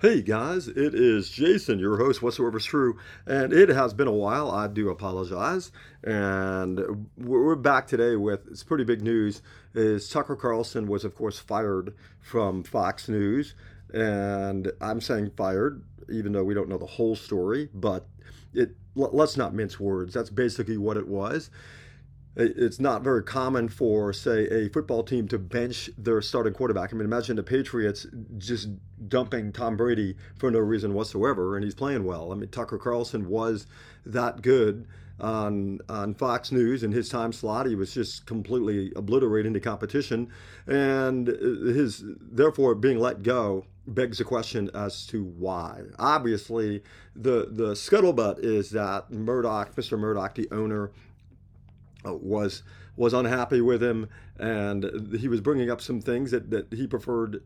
Hey guys, it is Jason, your host, Whatsoever's True, and it has been a while. I do apologize, and we're back today with it's pretty big news. Is Tucker Carlson was of course fired from Fox News, and I'm saying fired, even though we don't know the whole story, but it let's not mince words. That's basically what it was it's not very common for, say, a football team to bench their starting quarterback. I mean, imagine the Patriots just dumping Tom Brady for no reason whatsoever, and he's playing well. I mean, Tucker Carlson was that good on on Fox News in his time slot. He was just completely obliterating the competition, and his therefore being let go begs the question as to why. Obviously, the the scuttlebutt is that Murdoch, Mr. Murdoch, the owner was was unhappy with him, and he was bringing up some things that, that he preferred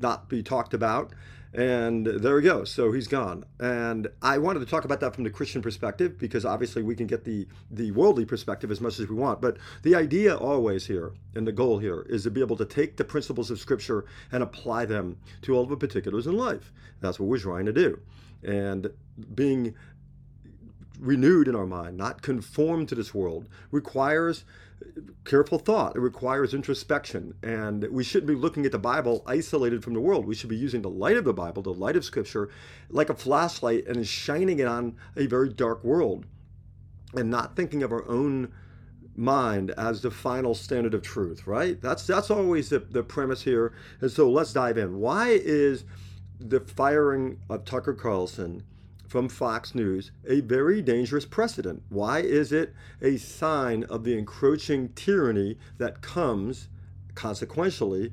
not be talked about. And there we go. So he's gone. And I wanted to talk about that from the Christian perspective because obviously we can get the, the worldly perspective as much as we want. But the idea always here and the goal here is to be able to take the principles of Scripture and apply them to all of the particulars in life. That's what we're trying to do. And being renewed in our mind, not conformed to this world, requires careful thought. It requires introspection. And we shouldn't be looking at the Bible isolated from the world. We should be using the light of the Bible, the light of Scripture, like a flashlight and shining it on a very dark world and not thinking of our own mind as the final standard of truth, right? That's that's always the, the premise here. And so let's dive in. Why is the firing of Tucker Carlson from Fox News a very dangerous precedent. Why is it a sign of the encroaching tyranny that comes consequentially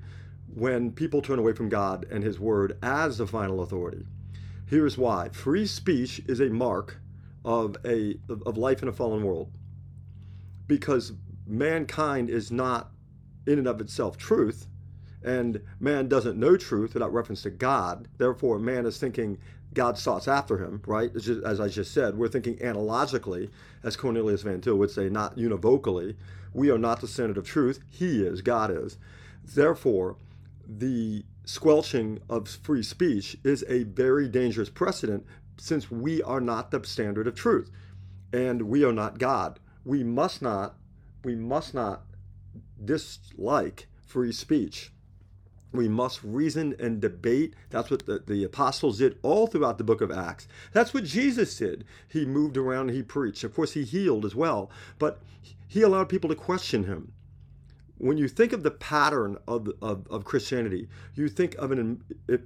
when people turn away from God and His Word as the final authority? Here's why free speech is a mark of, a, of life in a fallen world because mankind is not in and of itself truth and man doesn't know truth without reference to God. Therefore, man is thinking God's thoughts after him, right? As I just said, we're thinking analogically, as Cornelius Van Til would say, not univocally. We are not the standard of truth. He is, God is. Therefore, the squelching of free speech is a very dangerous precedent since we are not the standard of truth and we are not God. We must not, we must not dislike free speech. We must reason and debate. That's what the, the apostles did all throughout the book of Acts. That's what Jesus did. He moved around he preached. Of course, he healed as well, but he allowed people to question him. When you think of the pattern of, of, of Christianity, you think of an, if,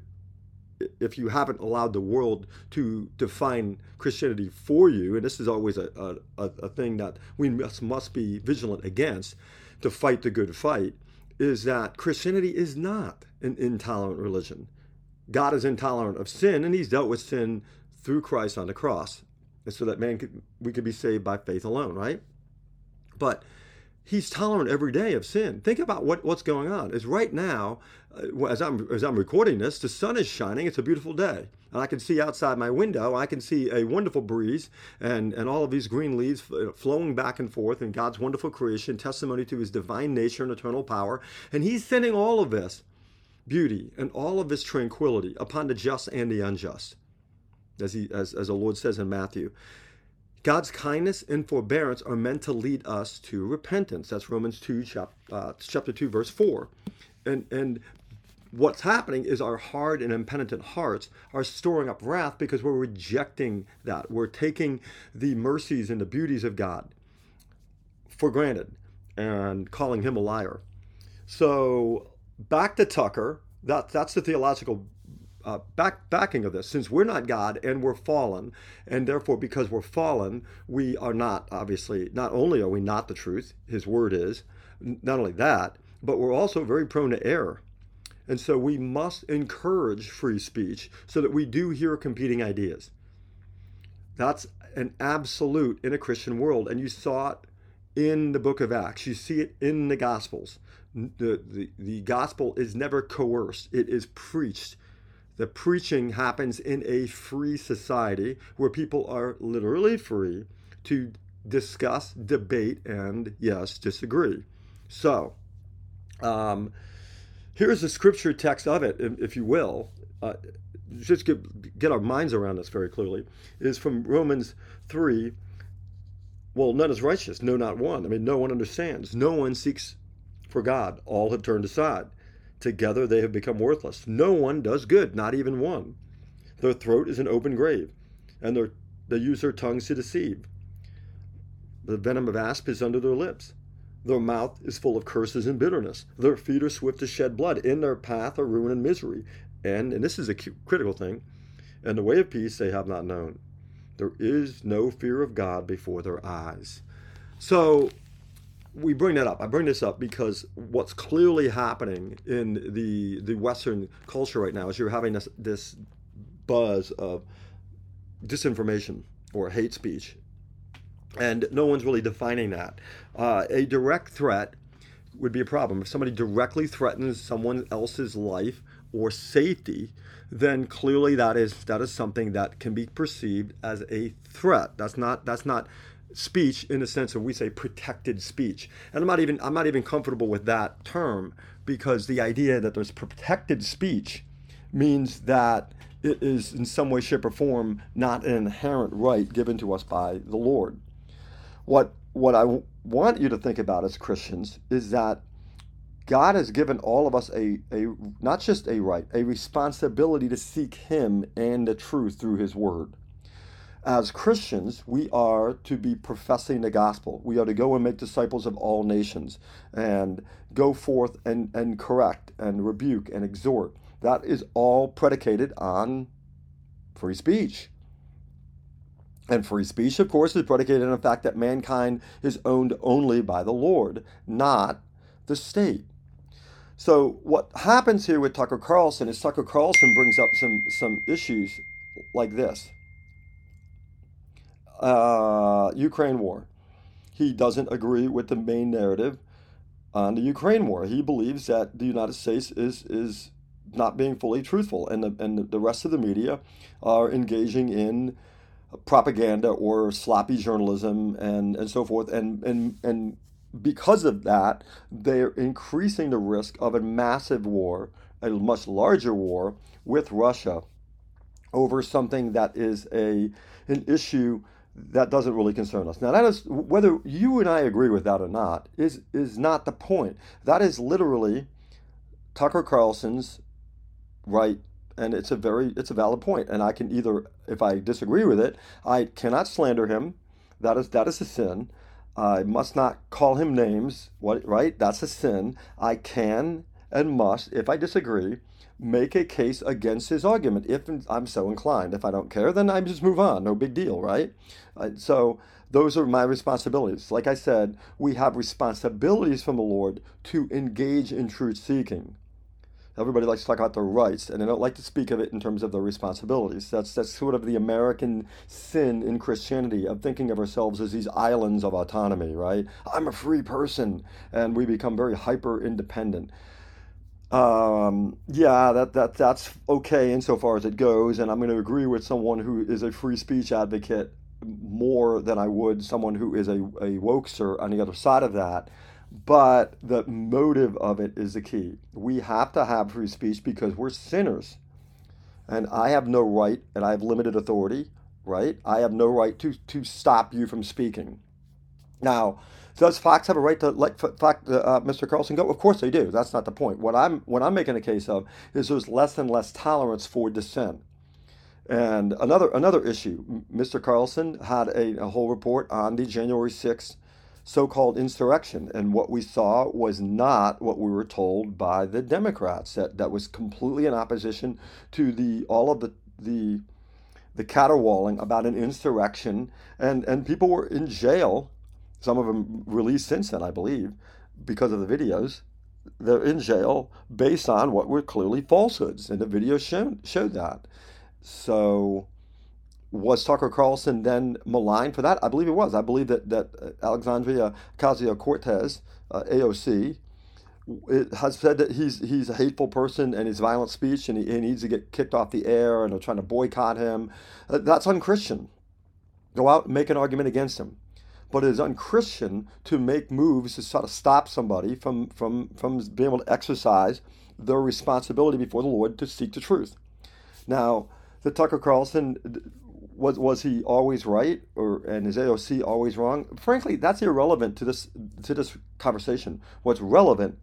if you haven't allowed the world to define Christianity for you, and this is always a, a, a thing that we must, must be vigilant against to fight the good fight is that Christianity is not an intolerant religion. God is intolerant of sin, and He's dealt with sin through Christ on the cross, and so that man could, we could be saved by faith alone, right? But He's tolerant every day of sin. Think about what, what's going on. Is right now, uh, as I'm as I'm recording this, the sun is shining. It's a beautiful day, and I can see outside my window. I can see a wonderful breeze and and all of these green leaves flowing back and forth in God's wonderful creation, testimony to His divine nature and eternal power. And He's sending all of this beauty and all of His tranquility upon the just and the unjust, as He as as the Lord says in Matthew. God's kindness and forbearance are meant to lead us to repentance. That's Romans 2, chap, uh, chapter 2, verse 4. And, and what's happening is our hard and impenitent hearts are storing up wrath because we're rejecting that. We're taking the mercies and the beauties of God for granted and calling him a liar. So back to Tucker. That, that's the theological uh, back, backing of this. Since we're not God and we're fallen, and therefore because we're fallen, we are not obviously. Not only are we not the truth, His Word is. Not only that, but we're also very prone to error. And so we must encourage free speech so that we do hear competing ideas. That's an absolute in a Christian world. And you saw it in the book of Acts, you see it in the Gospels. The, the, the gospel is never coerced, it is preached the preaching happens in a free society where people are literally free to discuss, debate, and yes, disagree. So, um, here's a scripture text of it, if you will. uh, just get, get our minds around this very clearly, is from Romans 3. Well, none is righteous, no, not one. I mean, no one understands. No one seeks for God. All have turned aside. Together they have become worthless. No one does good, not even one. Their throat is an open grave, and their, they use their tongues to deceive. The venom of asp is under their lips. Their mouth is full of curses and bitterness. Their feet are swift to shed blood. In their path are ruin and misery. And, and this is a critical thing, and the way of peace they have not known. There is no fear of God before their eyes. So we bring that up. I bring this up because what's clearly happening in the the Western culture right now is you're having this this buzz of disinformation or hate speech, and no one's really defining that. Uh, a direct threat would be a problem if somebody directly threatens someone else's life or safety. Then clearly that is that is something that can be perceived as a threat. That's not that's not speech in the sense of we say protected speech. And I'm not even I'm not even comfortable with that term because the idea that there's protected speech means that it is in some way, shape, or form not an inherent right given to us by the Lord. What what I want you to think about as Christians is that God has given all of us a, a not just a right, a responsibility to seek Him and the truth through His Word as Christians, we are to be professing the gospel. We are to go and make disciples of all nations and go forth and, and correct and rebuke and exhort. That is all predicated on free speech. And free speech, of course, is predicated on the fact that mankind is owned only by the Lord, not the state. So what happens here with Tucker Carlson is Tucker Carlson brings up some some issues like this uh, Ukraine war. He doesn't agree with the main narrative on the Ukraine war. He believes that the United States is is not being fully truthful, and the, and the rest of the media are engaging in propaganda or sloppy journalism and, and so forth. And, and, and because of that, they're increasing the risk of a massive war, a much larger war with Russia over something that is a an issue that doesn't really concern us. Now, that is whether you and I agree with that or not is is not the point. That is literally Tucker Carlson's right, and it's a very it's a valid point. And I can either, if I disagree with it, I cannot slander him. That is that is a sin. I must not call him names. What right? That's a sin. I can and must, if I disagree, make a case against his argument if I'm so inclined. If I don't care, then I just move on. No big deal, right? Uh, so those are my responsibilities. Like I said, we have responsibilities from the Lord to engage in truth seeking. Everybody likes to talk about their rights, and they don't like to speak of it in terms of their responsibilities. That's that's sort of the American sin in Christianity of thinking of ourselves as these islands of autonomy, right? I'm a free person, and we become very hyper independent. Um, yeah, that, that that's okay insofar as it goes, and I'm going to agree with someone who is a free speech advocate more than I would someone who is a, a wokester on the other side of that. But the motive of it is the key. We have to have free speech because we're sinners. And I have no right, and I have limited authority, right? I have no right to, to stop you from speaking. Now, does Fox have a right to let Fox, uh, Mr. Carlson go? Of course they do. That's not the point. What I'm what I'm making a case of is there's less and less tolerance for dissent. And another another issue, Mr. Carlson had a, a whole report on the January 6th so-called insurrection, and what we saw was not what we were told by the Democrats. That that was completely in opposition to the all of the the the caterwauling about an insurrection, and and people were in jail some of them released since then, I believe, because of the videos. They're in jail based on what were clearly falsehoods, and the video showed, showed that. So, was Tucker Carlson then maligned for that? I believe it was. I believe that, that Alexandria Ocasio Cortez, uh, AOC, has said that he's he's a hateful person and his violent speech and he, he, needs to get kicked off the air and they're trying to boycott him. Uh, that's unchristian. Go out and make an argument against him but it is unchristian to make moves to sort of stop somebody from, from, from being able to exercise their responsibility before the Lord to seek the truth. Now, the Tucker Carlson was was he always right or and is AOC always wrong? Frankly, that's irrelevant to this to this conversation. What's relevant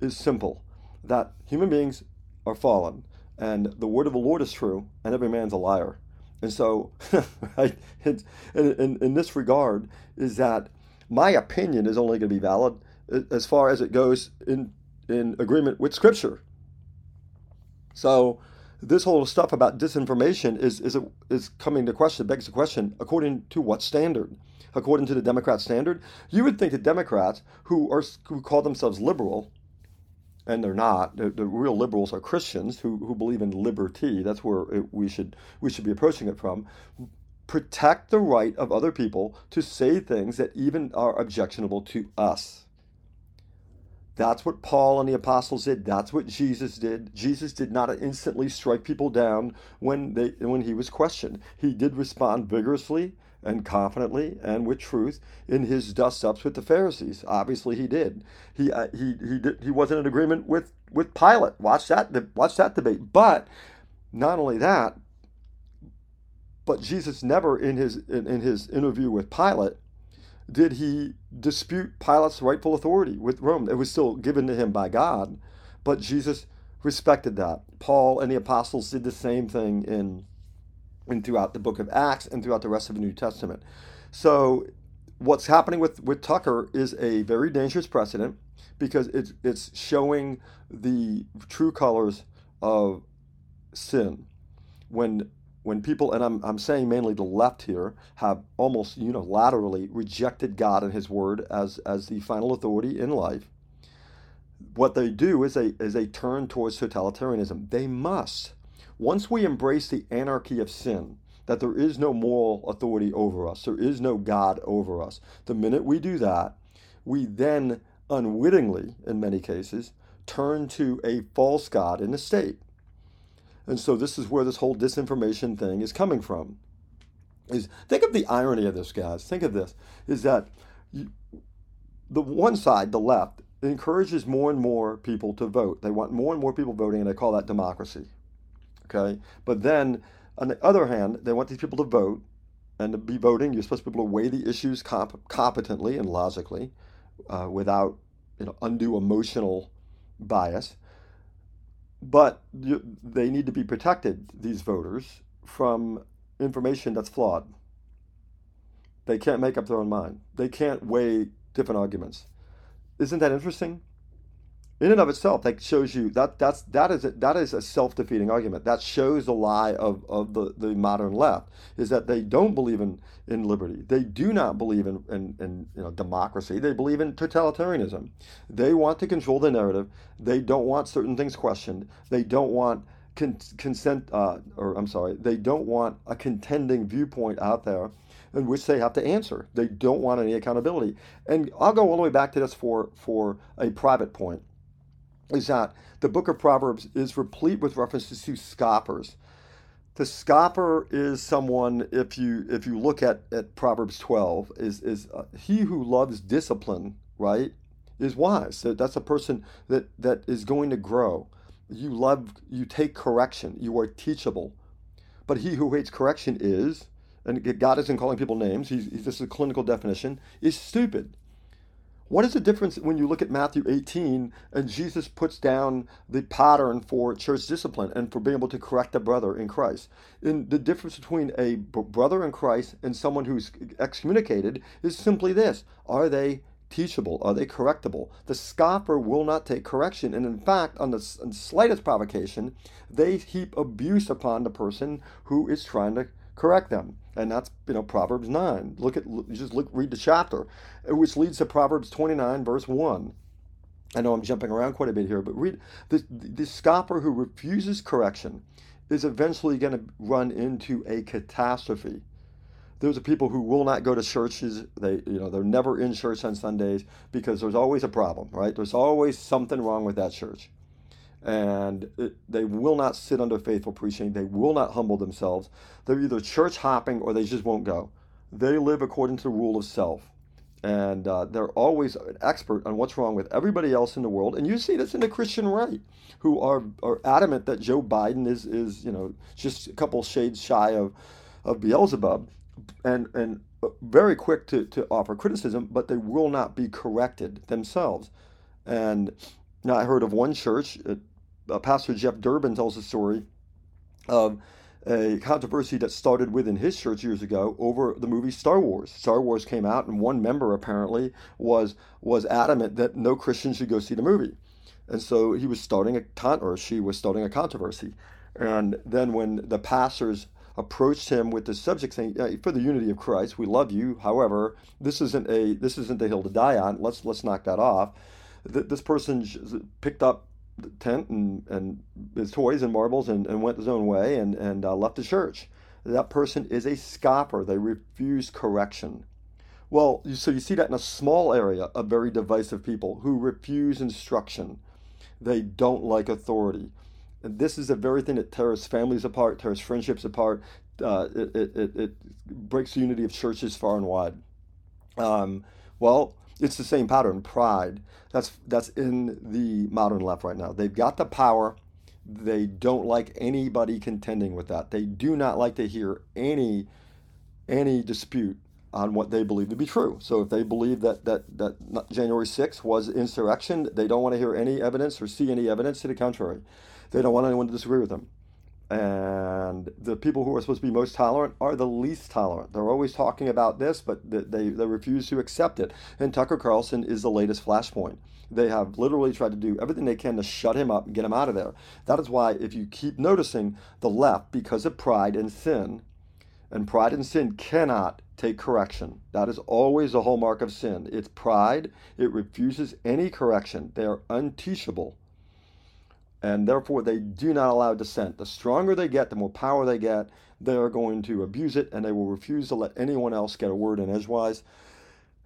is simple that human beings are fallen and the word of the Lord is true and every man's a liar. And so, right, in, in, in this regard, is that my opinion is only going to be valid uh, as far as it goes in, in agreement with Scripture. So, this whole stuff about disinformation is is a, is coming to question, begs the question, according to what standard? According to the Democrat standard, you would think that Democrats who are who call themselves liberal, and they're not. The, the real liberals are Christians who, who believe in liberty. That's where it, we should we should be approaching it from. Protect the right of other people to say things that even are objectionable to us. That's what Paul and the apostles did. That's what Jesus did. Jesus did not instantly strike people down when they when he was questioned. He did respond vigorously and confidently and with truth in his dust ups with the Pharisees. Obviously, he did. He uh, he he did, he wasn't in agreement with with Pilate. Watch that watch that debate. But not only that, but Jesus never in his in, in his interview with Pilate did he dispute Pilate's rightful authority with Rome. It was still given to him by God, but Jesus respected that. Paul and the apostles did the same thing in, in throughout the book of Acts and throughout the rest of the New Testament. So what's happening with, with Tucker is a very dangerous precedent because it's it's showing the true colors of sin. When when people, and I'm, I'm saying mainly the left here, have almost unilaterally rejected God and His Word as, as the final authority in life, what they do is they, is they turn towards totalitarianism. They must. Once we embrace the anarchy of sin, that there is no moral authority over us, there is no God over us, the minute we do that, we then unwittingly, in many cases, turn to a false God in the state. And so this is where this whole disinformation thing is coming from. Is think of the irony of this, guys. Think of this: is that you, the one side, the left, encourages more and more people to vote. They want more and more people voting, and they call that democracy. Okay, but then on the other hand, they want these people to vote, and to be voting, you're supposed to be able to weigh the issues comp- competently and logically, uh, without you know undue emotional bias but you, they need to be protected, these voters, from information that's flawed. They can't make up their own mind. They can't weigh different arguments. Isn't that interesting? In and of itself, that shows you that that's that is a, that is a self defeating argument. That shows the lie of, of the, the modern left is that they don't believe in, in liberty. They do not believe in, in, in you know democracy. They believe in totalitarianism. They want to control the narrative. They don't want certain things questioned. They don't want con- consent uh, or I'm sorry. They don't want a contending viewpoint out there in which they have to answer. They don't want any accountability. And I'll go all the way back to this for for a private point is that the book of Proverbs is replete with references to scoffers. The scoffer is someone, if you if you look at, at Proverbs 12, is, is uh, he who loves discipline, right, is wise. So that's a person that, that is going to grow. You love, you take correction, you are teachable. But he who hates correction is, and God isn't calling people names, he's, he's, this is a clinical definition, is stupid. What is the difference when you look at Matthew 18 and Jesus puts down the pattern for church discipline and for being able to correct a brother in Christ? The difference between a brother in Christ and someone who's excommunicated is simply this Are they teachable? Are they correctable? The scoffer will not take correction. And in fact, on the slightest provocation, they heap abuse upon the person who is trying to correct them. And that's you know Proverbs 9. Look at just look read the chapter, which leads to Proverbs 29 verse 1. I know I'm jumping around quite a bit here, but read the the scoffer who refuses correction is eventually going to run into a catastrophe. Those are people who will not go to churches. They, you know, they're never in church on Sundays because there's always a problem, right? There's always something wrong with that church and they will not sit under faithful preaching. They will not humble themselves. They're either church hopping or they just won't go. They live according to the rule of self. and uh, they're always an expert on what's wrong with everybody else in the world. And you see this in the Christian right, who are, are adamant that Joe Biden is is you know just a couple shades shy of of Beelzebub, and and very quick to, to offer criticism, but they will not be corrected themselves. And now I heard of one church, uh, Pastor Jeff Durbin tells a story of a controversy that started within his church years ago over the movie Star Wars. Star Wars came out, and one member apparently was was adamant that no Christian should go see the movie, and so he was starting a con or she was starting a controversy. And then when the pastors approached him with the subject saying, "For the unity of Christ, we love you. However, this isn't a this isn't the hill to die on. Let's let's knock that off." This person picked up tent and, and his toys and marbles and, and went his own way and, and uh, left the church. That person is a scoffer. They refuse correction. Well, so you see that in a small area of very divisive people who refuse instruction. They don't like authority. And this is the very thing that tears families apart, tears friendships apart. Uh, it, it, it, breaks the unity of churches far and wide. Um, well, it's the same pattern pride. That's that's in the modern left right now. They've got the power. They don't like anybody contending with that. They do not like to hear any any dispute on what they believe to be true. So if they believe that that that january 6th was insurrection they don't want to hear any evidence or see any evidence to the contrary. They don't want anyone to disagree with them and the people who are supposed to be most tolerant are the least tolerant. They're always talking about this, but they, they refuse to accept it. And Tucker Carlson is the latest flashpoint. They have literally tried to do everything they can to shut him up and get him out of there. That is why, if you keep noticing the left, because of pride and sin, and pride and sin cannot take correction. That is always a hallmark of sin. It's pride, it refuses any correction. They are unteachable and therefore they do not allow dissent. The stronger they get, the more power they get, they are going to abuse it and they will refuse to let anyone else get a word in edgewise.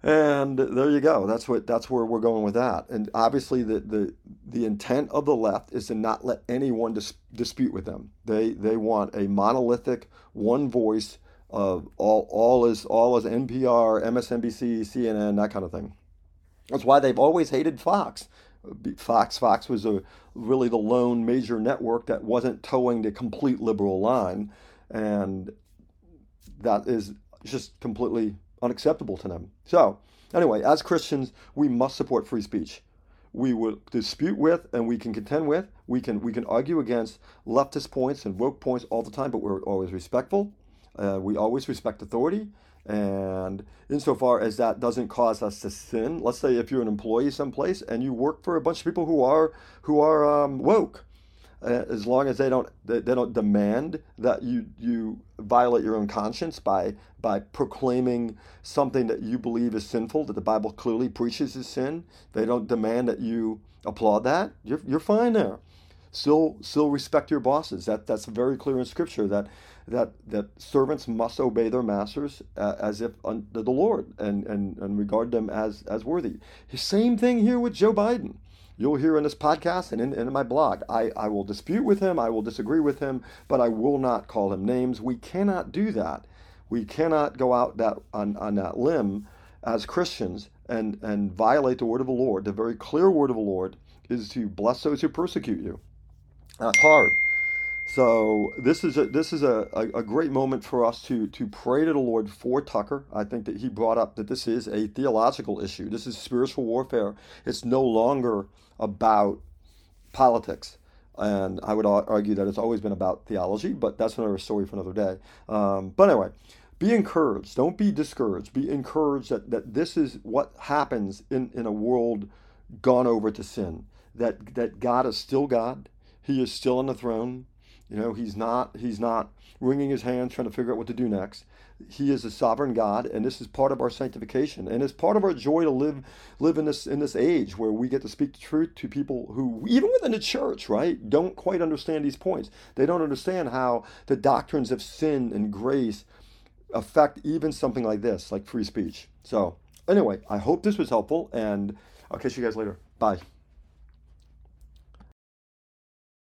And there you go. That's what that's where we're going with that. And obviously the the, the intent of the left is to not let anyone dis- dispute with them. They they want a monolithic one voice of all all is all is NPR, MSNBC, CNN, that kind of thing. That's why they've always hated Fox. Fox Fox was a really the lone major network that wasn't toeing the complete liberal line, and that is just completely unacceptable to them. So anyway, as Christians, we must support free speech. We will dispute with and we can contend with. We can we can argue against leftist points and woke points all the time, but we're always respectful. Uh, we always respect authority. And insofar as that doesn't cause us to sin, let's say if you're an employee someplace and you work for a bunch of people who are who are um, woke, uh, as long as they don't they, they don't demand that you you violate your own conscience by by proclaiming something that you believe is sinful that the Bible clearly preaches is sin. They don't demand that you applaud that. You're you're fine there. Still still respect your bosses. That that's very clear in Scripture that that that servants must obey their masters uh, as if under the Lord and, and and regard them as as worthy. Same thing here with Joe Biden. You'll hear in this podcast and in, in my blog. I, I will dispute with him, I will disagree with him, but I will not call him names. We cannot do that. We cannot go out that on, on that limb as Christians and, and violate the word of the Lord. The very clear word of the Lord is to bless those who persecute you. That's hard. So this is a this is a, a, a, great moment for us to to pray to the Lord for Tucker. I think that he brought up that this is a theological issue. This is spiritual warfare. It's no longer about politics. And I would argue that it's always been about theology, but that's another story for another day. Um, but anyway, be encouraged. Don't be discouraged. Be encouraged that, that this is what happens in, in a world gone over to sin. That that God is still God. He is still on the throne. You know, he's not he's not wringing his hands trying to figure out what to do next. He is a sovereign God, and this is part of our sanctification, and it's part of our joy to live live in this in this age where we get to speak the truth to people who, even within the church, right, don't quite understand these points. They don't understand how the doctrines of sin and grace affect even something like this, like free speech. So, anyway, I hope this was helpful, and I'll catch you guys later. Bye.